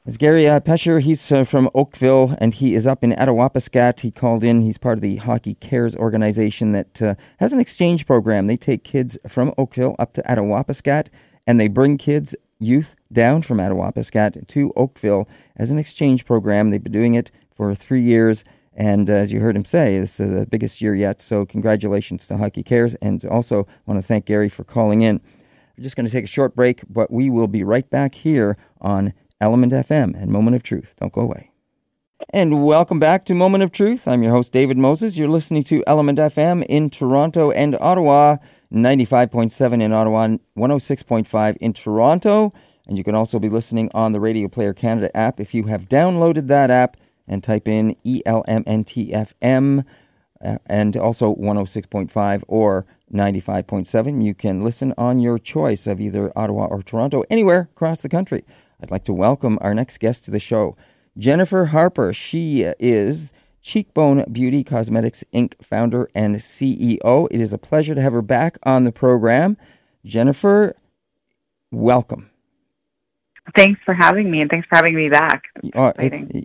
It's Gary uh. He's uh, from Oakville, and he is up in Attawapiskat. He called in. He's part of the Hockey Cares organization that uh, has an exchange program. They take kids from Oakville up to Attawapiskat and they bring kids, youth, down from Attawapiskat to Oakville as an exchange program. They've been doing it for three years, and uh, as you heard him say, this is the biggest year yet. So congratulations to Hockey Cares, and also want to thank Gary for calling in. We're just going to take a short break, but we will be right back here on ELMNT FM and Moment of Truth. Don't go away. And welcome back to Moment of Truth. I'm your host, David Moses. You're listening to ELMNT FM in Toronto and Ottawa, 95.7 in Ottawa, 106.5 in Toronto. And you can also be listening on the Radio Player Canada app if you have downloaded that app and type in ELMNTFM uh, and also 106.5 or 95.7. You can listen on your choice of either Ottawa or Toronto, anywhere across the country. I'd like to welcome our next guest to the show, Jennifer Harper. She is Cheekbone Beauty Cosmetics Inc. founder and CEO. It is a pleasure to have her back on the program. Jennifer, welcome. Thanks for having me, and thanks for having me back. Uh,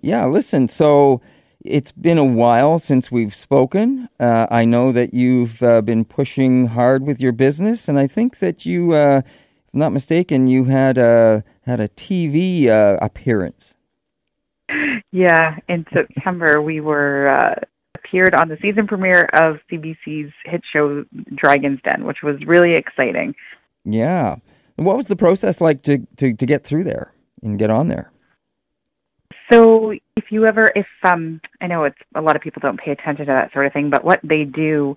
yeah, listen. So it's been a while since we've spoken. Uh, I know that you've uh, been pushing hard with your business, and I think that you, uh, not mistaken, you had a had a TV uh, appearance. Yeah, in September we were uh, appeared on the season premiere of CBC's hit show Dragon's Den, which was really exciting. Yeah. And What was the process like to, to, to get through there and get on there? So if you ever, if um, I know it's a lot of people don't pay attention to that sort of thing, but what they do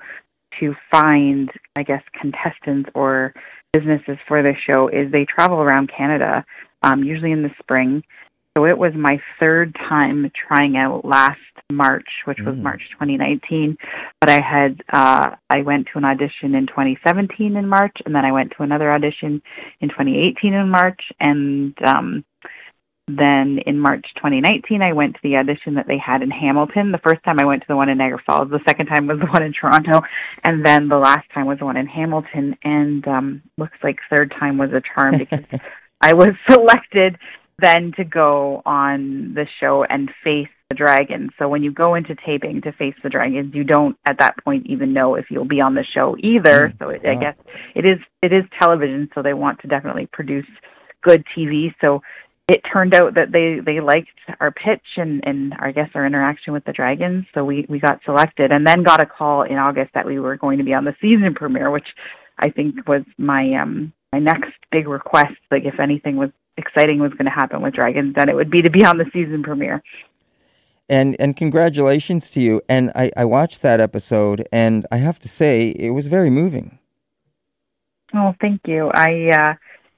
to find, I guess, contestants or businesses for this show is they travel around Canada, um, usually in the spring. So it was my third time trying out last March, which was Mm. March 2019. But I had uh, I went to an audition in 2017 in March, and then I went to another audition in 2018 in March, and um, then in March 2019, I went to the audition that they had in Hamilton. The first time I went to the one in Niagara Falls. The second time was the one in Toronto, and then the last time was the one in Hamilton. And um, looks like third time was a charm because I was selected then to go on the show and face the dragons. So when you go into taping to face the dragons, you don't at that point even know if you'll be on the show either. Mm, so it, I guess it is it is television, so they want to definitely produce good TV. So it turned out that they they liked our pitch and and I guess our interaction with the dragons. So we we got selected, and then got a call in August that we were going to be on the season premiere, which I think was my um my next big request. Like if anything was exciting was going to happen with dragons, then it would be to be on the season premiere. And and congratulations to you. And I, I watched that episode, and I have to say it was very moving. Oh, thank you. I uh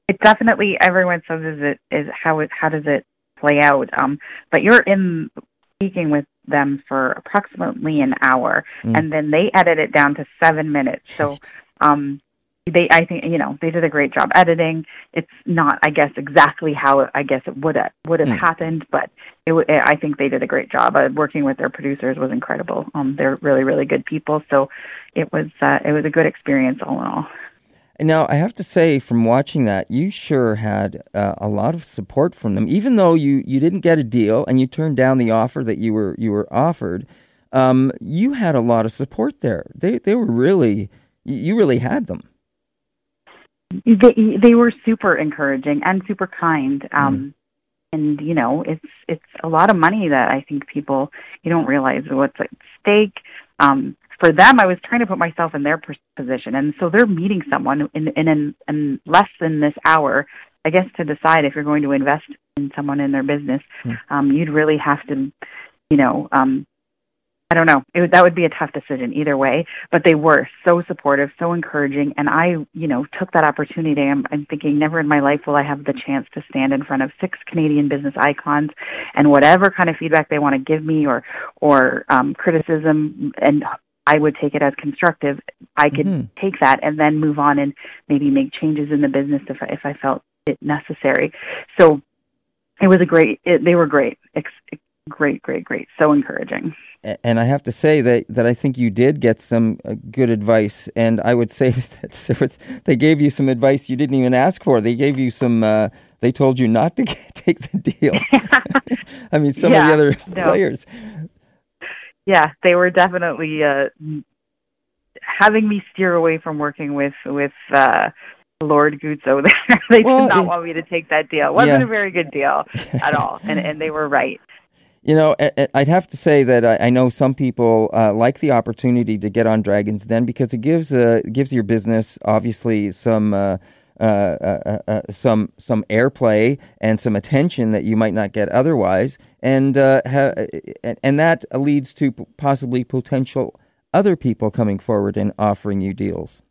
it definitely everyone says is it is how it how does it play out? Um but you're in speaking with them for approximately an hour Mm. and then they edit it down to 7 minutes. So um they I think you know they did a great job editing. It's not I guess exactly how I guess it would have would have Mm. happened, but it, wa- I think they did a great job. Uh, working with their producers was incredible. Um they're really really good people, so it was uh, it was a good experience all in all. Now, I have to say, from watching that, you sure had uh, a lot of support from them. Even though you, you didn't get a deal and you turned down the offer that you were you were offered, um, you had a lot of support there. They they were really you really had them. they they were super encouraging and super kind um and you know it's it's a lot of money that i think people you don't realize what's at stake um for them i was trying to put myself in their pos- position and so they're meeting someone in in in, in less than this hour i guess to decide if you're going to invest in someone in their business um you'd really have to you know um I don't know. It would, that would be a tough decision either way, but they were so supportive, so encouraging, and I, you know, took that opportunity. I'm, I'm thinking, never in my life will I have the chance to stand in front of six Canadian business icons, and whatever kind of feedback they want to give me or or um, criticism, and I would take it as constructive. I could Mhm. take that and then move on and maybe make changes in the business if I, if I felt it necessary. So it was a great. It, they were great. Ex- great, great, great. So encouraging. And I have to say that, that I think you did get some uh, good advice, and I would say that they gave you some advice you didn't even ask for. They gave you some. Uh, they told you not to take the deal. I mean, some of the other no. players. Yeah, they were definitely uh, having me steer away from working with with uh, Lord Guzzo. There, they Well, did not it- want me to take that deal. It wasn't Yeah. a very good deal at all, and and they were right. You know, I'd have to say that I, I know some people uh, like the opportunity to get on Dragons Den because it gives uh, gives your business obviously some uh, uh, uh, uh, some some airplay and some attention that you might not get otherwise, and uh, ha- and- that leads to possibly potential other people coming forward and offering you deals.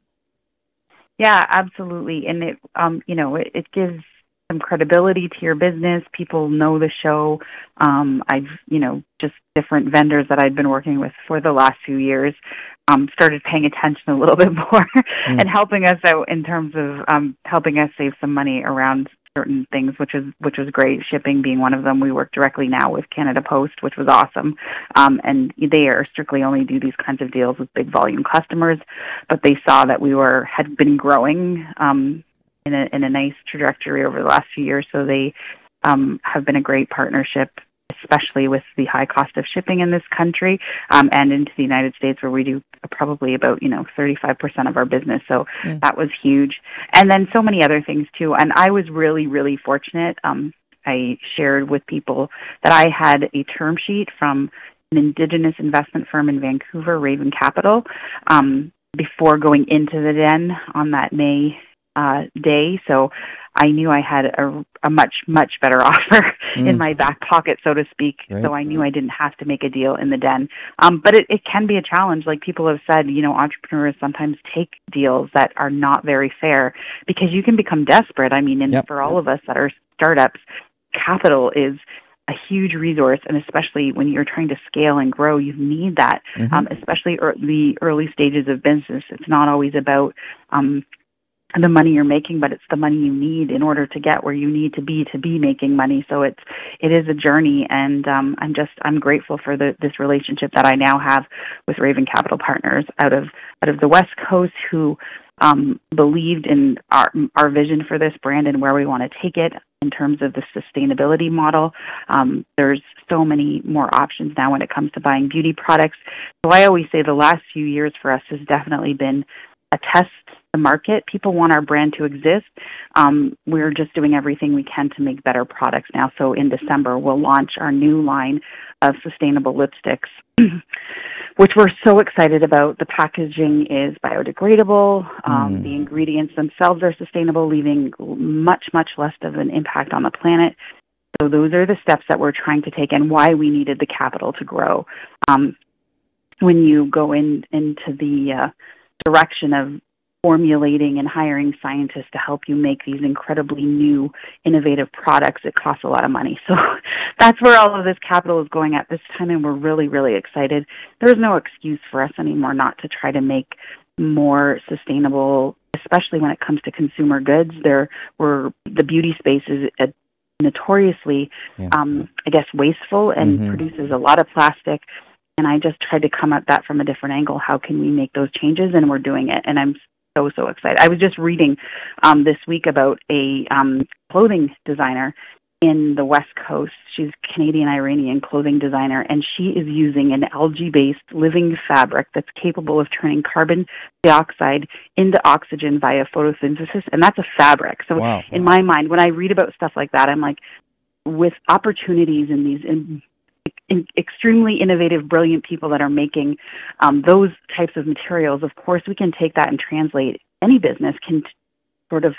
Yeah, absolutely. And it um you know, it, it gives some credibility to your business. People know the show. Um I've, you know, just different vendors that I've been working with for the last few years um started paying attention a little bit more Mm. and helping us out in terms of um helping us save some money around certain things which is which was great. Shipping being one of them. We work directly now with canada post which was awesome. Um and they are strictly only do these kinds of deals with big volume customers but they saw that we were had been growing um in a in a nice trajectory over the last few years. So they um have been a great partnership especially with the high cost of shipping in this country um, and into the United States, where we do probably about you know 35% of our business. So Mm. that was huge, and then so many other things too. And I was really, really fortunate. Um, I shared with people that I had a term sheet from an Indigenous investment firm in Vancouver, Raven Capital, um, before going into the den on that May uh, day. So I knew I had a, a much much better offer Mm. in my back pocket, so to speak. Right. So I knew I didn't have to make a deal in the den. Um, but it, it can be a challenge. Like people have said, you know, entrepreneurs sometimes take deals that are not very fair because you can become desperate. I mean, and Yep. for all of us that are startups, capital is a huge resource, and especially when you're trying to scale and grow, you need that. Mhm. Um, especially er- the early stages of business. It's not always about um, the money you're making, but it's the money you need in order to get where you need to be to be making money. So it's it is a journey, and um, I'm just I'm grateful for the, this relationship that I now have with Raven Capital Partners out of out of the West Coast who um, believed in our our vision for this brand and where we want to take it in terms of the sustainability model. Um, there's so many more options now when it comes to buying beauty products. So I always say the last few years for us has definitely been a test the market. People want our brand to exist. Um, we're just doing everything we can to make better products now. So in December, we'll launch our new line of sustainable lipsticks, which we're so excited about. The packaging is biodegradable. Um, Mm. The ingredients themselves are sustainable, leaving much, much less of an impact on the planet. So those are the steps that we're trying to take and why we needed the capital to grow. Um, when you go in into the uh, direction of formulating and hiring scientists to help you make these incredibly new, innovative products, it costs a lot of money. So that's where all of this capital is going at this time, and we're really, really excited. There's no excuse for us anymore not to try to make more sustainable, especially when it comes to consumer goods. There, were the beauty space is a notoriously, Yeah. um, I guess, wasteful and Mhm. produces a lot of plastic. And I just tried to come at that from a different angle. How can we make those changes? And we're doing it. And I'm so so excited. I was just reading um, this week about a um, clothing designer in the West Coast. She's Canadian Iranian clothing designer, and she is using an algae based living fabric that's capable of turning carbon dioxide into oxygen via photosynthesis, and that's a fabric. So Wow. in my mind, when I read about stuff like that, I'm like, with opportunities in these in, in extremely innovative, brilliant people that are making um, those types of materials, of course, we can take that and translate. Any business can t- sort of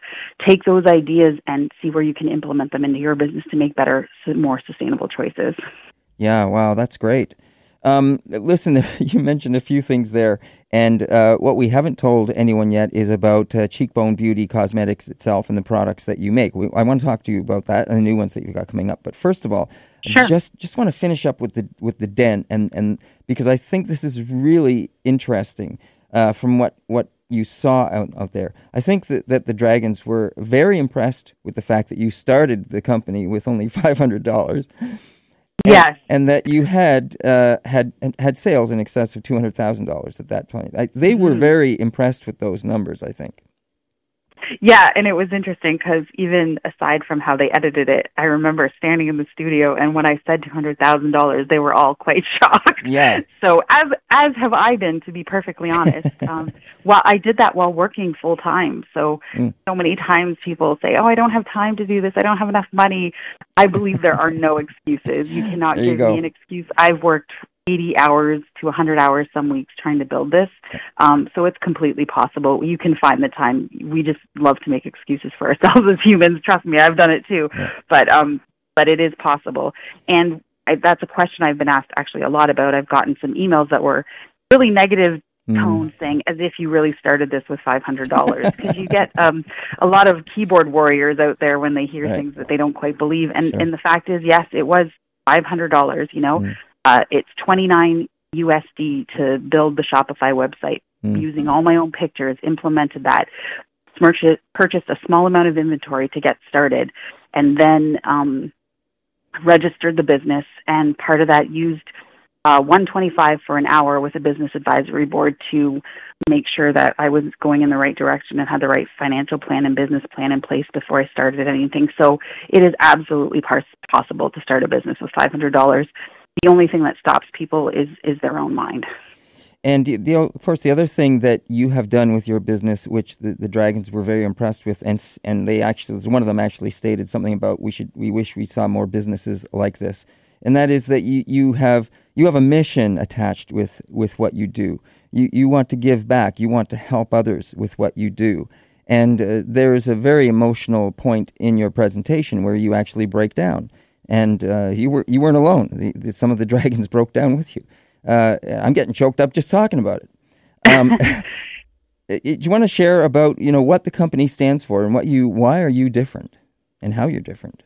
take those ideas and see where you can implement them into your business to make better, more sustainable choices. Yeah, wow, that's great. Um, listen, you mentioned a few things there, and uh, what we haven't told anyone yet is about uh, Cheekbone Beauty Cosmetics itself and the products that you make. We, I want to talk to you about that and the new ones that you've got coming up. But first of all, Sure. just just want to finish up with the with the den, and and because I think this is really interesting uh, from what what you saw out, out there. I think that, that the Dragons were very impressed with the fact that you started the company with only five hundred dollars. And, Yes. and that you had uh, had had sales in excess of two hundred thousand dollars at that point. I, they were Mhm. very impressed with those numbers. I think. Yeah, and it was interesting because even aside from how they edited it, I remember standing in the studio, and when I said two hundred thousand dollars, they were all quite shocked. Yeah. So as as have I been, to be perfectly honest. um, well, I did that while working full time. So Mm. so many times people say, "Oh, I don't have time to do this. I don't have enough money." I believe there are no excuses. You cannot There give go. me an excuse. I've worked 80 hours to 100 hours some weeks trying to build this. Um, so it's completely possible. You can find the time. We just love to make excuses for ourselves as humans. Trust me, I've done it too. Yeah. But um, but it is possible. And I, that's a question I've been asked actually a lot about. I've gotten some emails that were really negative Mm. tone saying as if you really started this with five hundred dollars because you get um a lot of keyboard warriors out there when they hear Right. things that they don't quite believe and Sure. and the fact is yes it was five hundred dollars you know Mm. Uh it's twenty nine usd to build the shopify website Mm. using all my own pictures implemented that purchased a small amount of inventory to get started and then um registered the business and part of that used uh, 125 for an hour with a business advisory board to make sure that I was going in the right direction and had the right financial plan and business plan in place before I started anything. So it is absolutely possible to start a business with $500. The only thing that stops people is is their own mind. And the, of course, the other thing that you have done with your business, which the, the Dragons were very impressed with, and and they actually, one of them actually stated something about we should, we wish we saw more businesses like this, and that is that you, you have you have a mission attached with with what you do. You you want to give back. You want to help others with what you do, And uh, there is a very emotional point in your presentation where you actually break down. And uh, you, were, you weren't alone. The, the, some of the dragons broke down with you. Uh, I'm getting choked up just talking about it. Um, do you want to share about you know what the company stands for and what you why are you different and how you're different?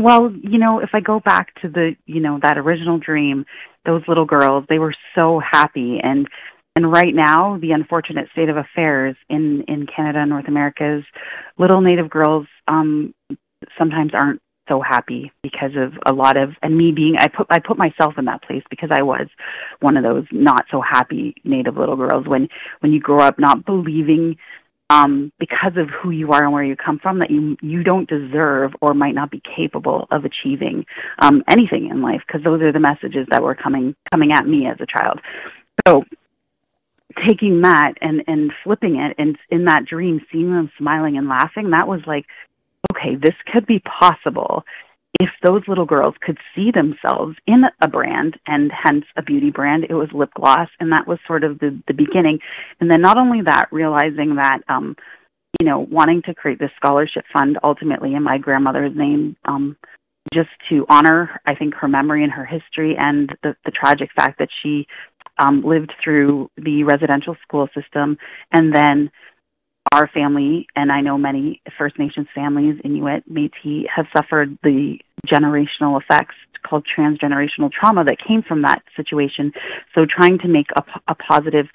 Well, you know, if I go back to the, you know, that original dream, those little girls, they were so happy and and right now, the unfortunate state of affairs in in Canada and North America is little native girls um sometimes aren't so happy because of a lot of and me being I put I put myself in that place because I was one of those not so happy native little girls when when you grow up not believing um because of who you are and where you come from that you you don't deserve or might not be capable of achieving um anything in life because those are the messages that were coming coming at me as a child. So taking that and and flipping it and in that dream seeing them smiling and laughing that was like okay, this could be possible if those little girls could see themselves in a brand and hence a beauty brand. It was lip gloss, and that was sort of the, the beginning. And then not only that, realizing that, um, you know, wanting to create this scholarship fund ultimately in my grandmother's name, um, just to honor, I think, her memory and her history and the, the tragic fact that she um, lived through the residential school system and then our family, and I know many First Nations families, Inuit, Métis, have suffered the generational effects called transgenerational trauma that came from that situation. So trying to make a, a positive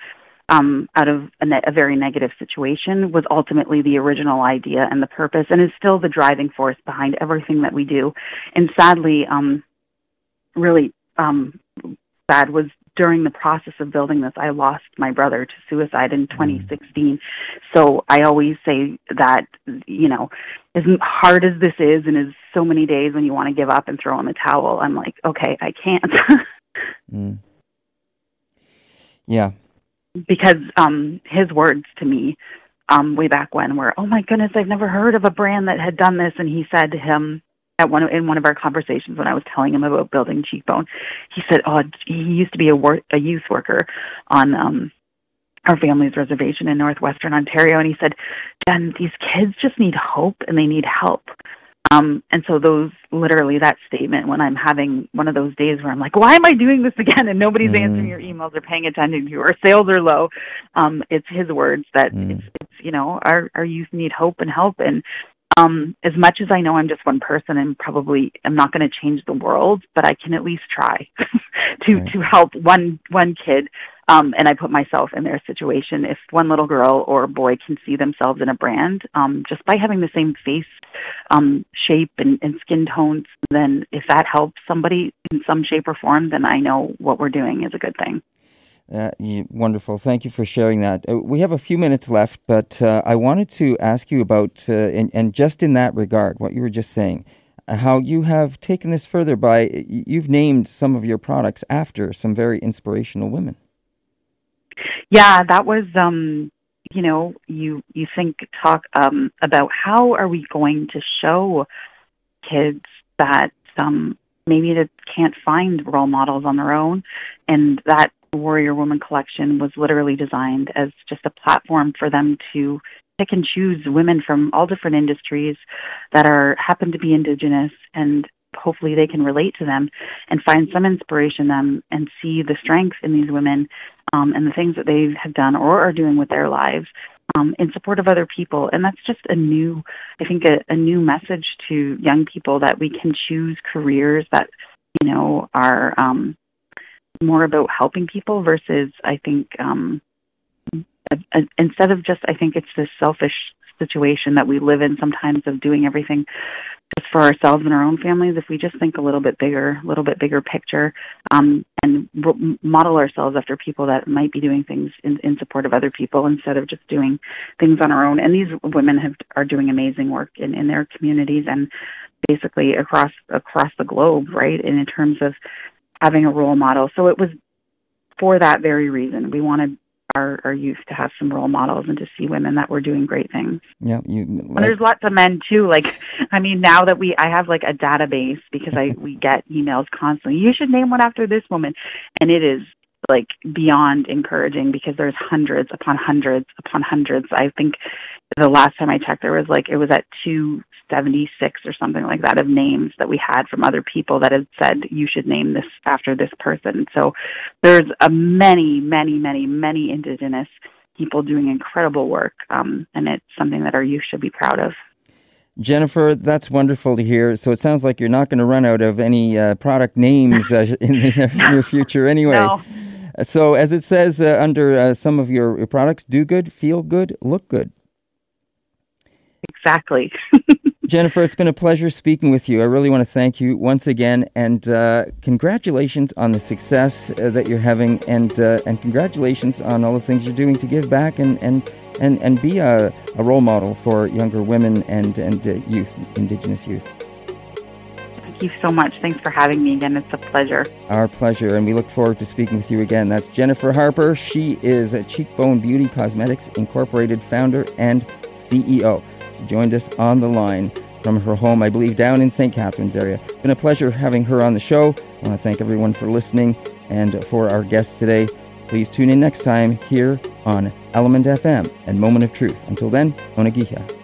um, out of a, ne- a very negative situation was ultimately the original idea and the purpose, and is still the driving force behind everything that we do. And sadly, um, really um, sad was during the process of building this, I lost my brother to suicide in 2016. Mm. So I always say that, you know, as hard as this is and as so many days when you want to give up and throw in the towel, I'm like, okay, I can't. mm. Yeah. Because um his words to me um way back when were, "Oh my goodness, I've never heard of a brand that had done this." And he said to him, at one in one of our conversations when I was telling him about building cheekbone, he said, "Oh, he used to be a work a youth worker on um our family's reservation in northwestern Ontario, and he said, Jen, these kids just need hope and they need help." Um, and so those literally that statement when I'm having one of those days where I'm like, why am I doing this again? And nobody's mm. answering your emails or paying attention to you or sales are low. Um, it's his words that mm. it's, it's, you know, our, our youth need hope and help. And um, as much as I know I'm just one person and probably I'm not going to change the world, but I can at least try to right. to help one one kid. Um, and I put myself in their situation. If one little girl or boy can see themselves in a brand, um, just by having the same face um, shape and, and skin tones, then if that helps somebody in some shape or form, then I know what we're doing is a good thing. Uh, wonderful. Thank you for sharing that. Uh, we have a few minutes left, but uh, I wanted to ask you about, uh, and, and, just in that regard, what you were just saying, uh, how you have taken this further by, you've named some of your products after some very inspirational women. Yeah, that was, um, you know, you, you think, talk um, about how are we going to show kids that um, maybe they can't find role models on their own and that Warrior Woman collection was literally designed as just a platform for them to pick and choose women from all different industries that are happen to be indigenous and hopefully they can relate to them and find some inspiration in them and see the strength in these women um, and the things that they have done or are doing with their lives um, in support of other people. And that's just a new, I think, a, a new message to young people that we can choose careers that, you know, are um, more about helping people versus I think um, instead of just I think it's this selfish situation that we live in sometimes of doing everything just for ourselves and our own families if we just think a little bit bigger a little bit bigger picture um, and model ourselves after people that might be doing things in, in support of other people instead of just doing things on our own. And these women have are doing amazing work in, in their communities and basically across across the globe right? And in terms of having a role model. So it was for that very reason. We wanted our, our youth to have some role models and to see women that were doing great things. Yeah, you. Like, and there's lots of men too. Like, I mean, now that we, I have like a database because I we get emails constantly. You should name one after this woman, and it is like beyond encouraging because there's hundreds upon hundreds upon hundreds. I think the last time I checked, there was like it was at 276 or something like that of names that we had from other people that had said you should name this after this person. So there's a many, many, many, many Indigenous people doing incredible work, um, and it's something that our youth should be proud of. Jennifer, that's wonderful to hear. So it sounds like you're not going to run out of any uh, product names uh, in the near future anyway. No. So, as it says uh, under uh, some of your, your products, do good, feel good, look good. Exactly. Jennifer, it's been a pleasure speaking with you. I really want to thank you once again, and uh, congratulations on the success uh, that you're having, and uh, and congratulations on all the things you're doing to give back and and and, and be a, a role model for younger women and and uh, youth, Indigenous youth. You so much. Thanks for having me again. It's a pleasure. Our pleasure, and we look forward to speaking with you again. That's Jennifer Harper. She is a Cheekbone Beauty Cosmetics Incorporated founder and CEO joined us on the line from her home, I believe, down in St. Catharines area. Been a pleasure having her on the show. I want to thank everyone for listening and for our guests today. Please tune in next time here on ELMNT FM and Moment of Truth. Until then, Onagiha.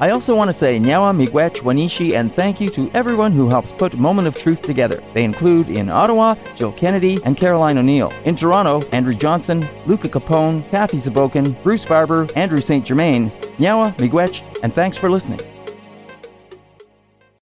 I also want to say Nyawa Miigwech Wanishi and thank you to everyone who helps put Moment of Truth together. They include in Ottawa, Jill Kennedy and Caroline O'Neill. In Toronto, Andrew Johnson, Luca Capone, Kathy Zabokin, Bruce Barber, Andrew St. Germain, Nyawa Miigwech, and thanks for listening.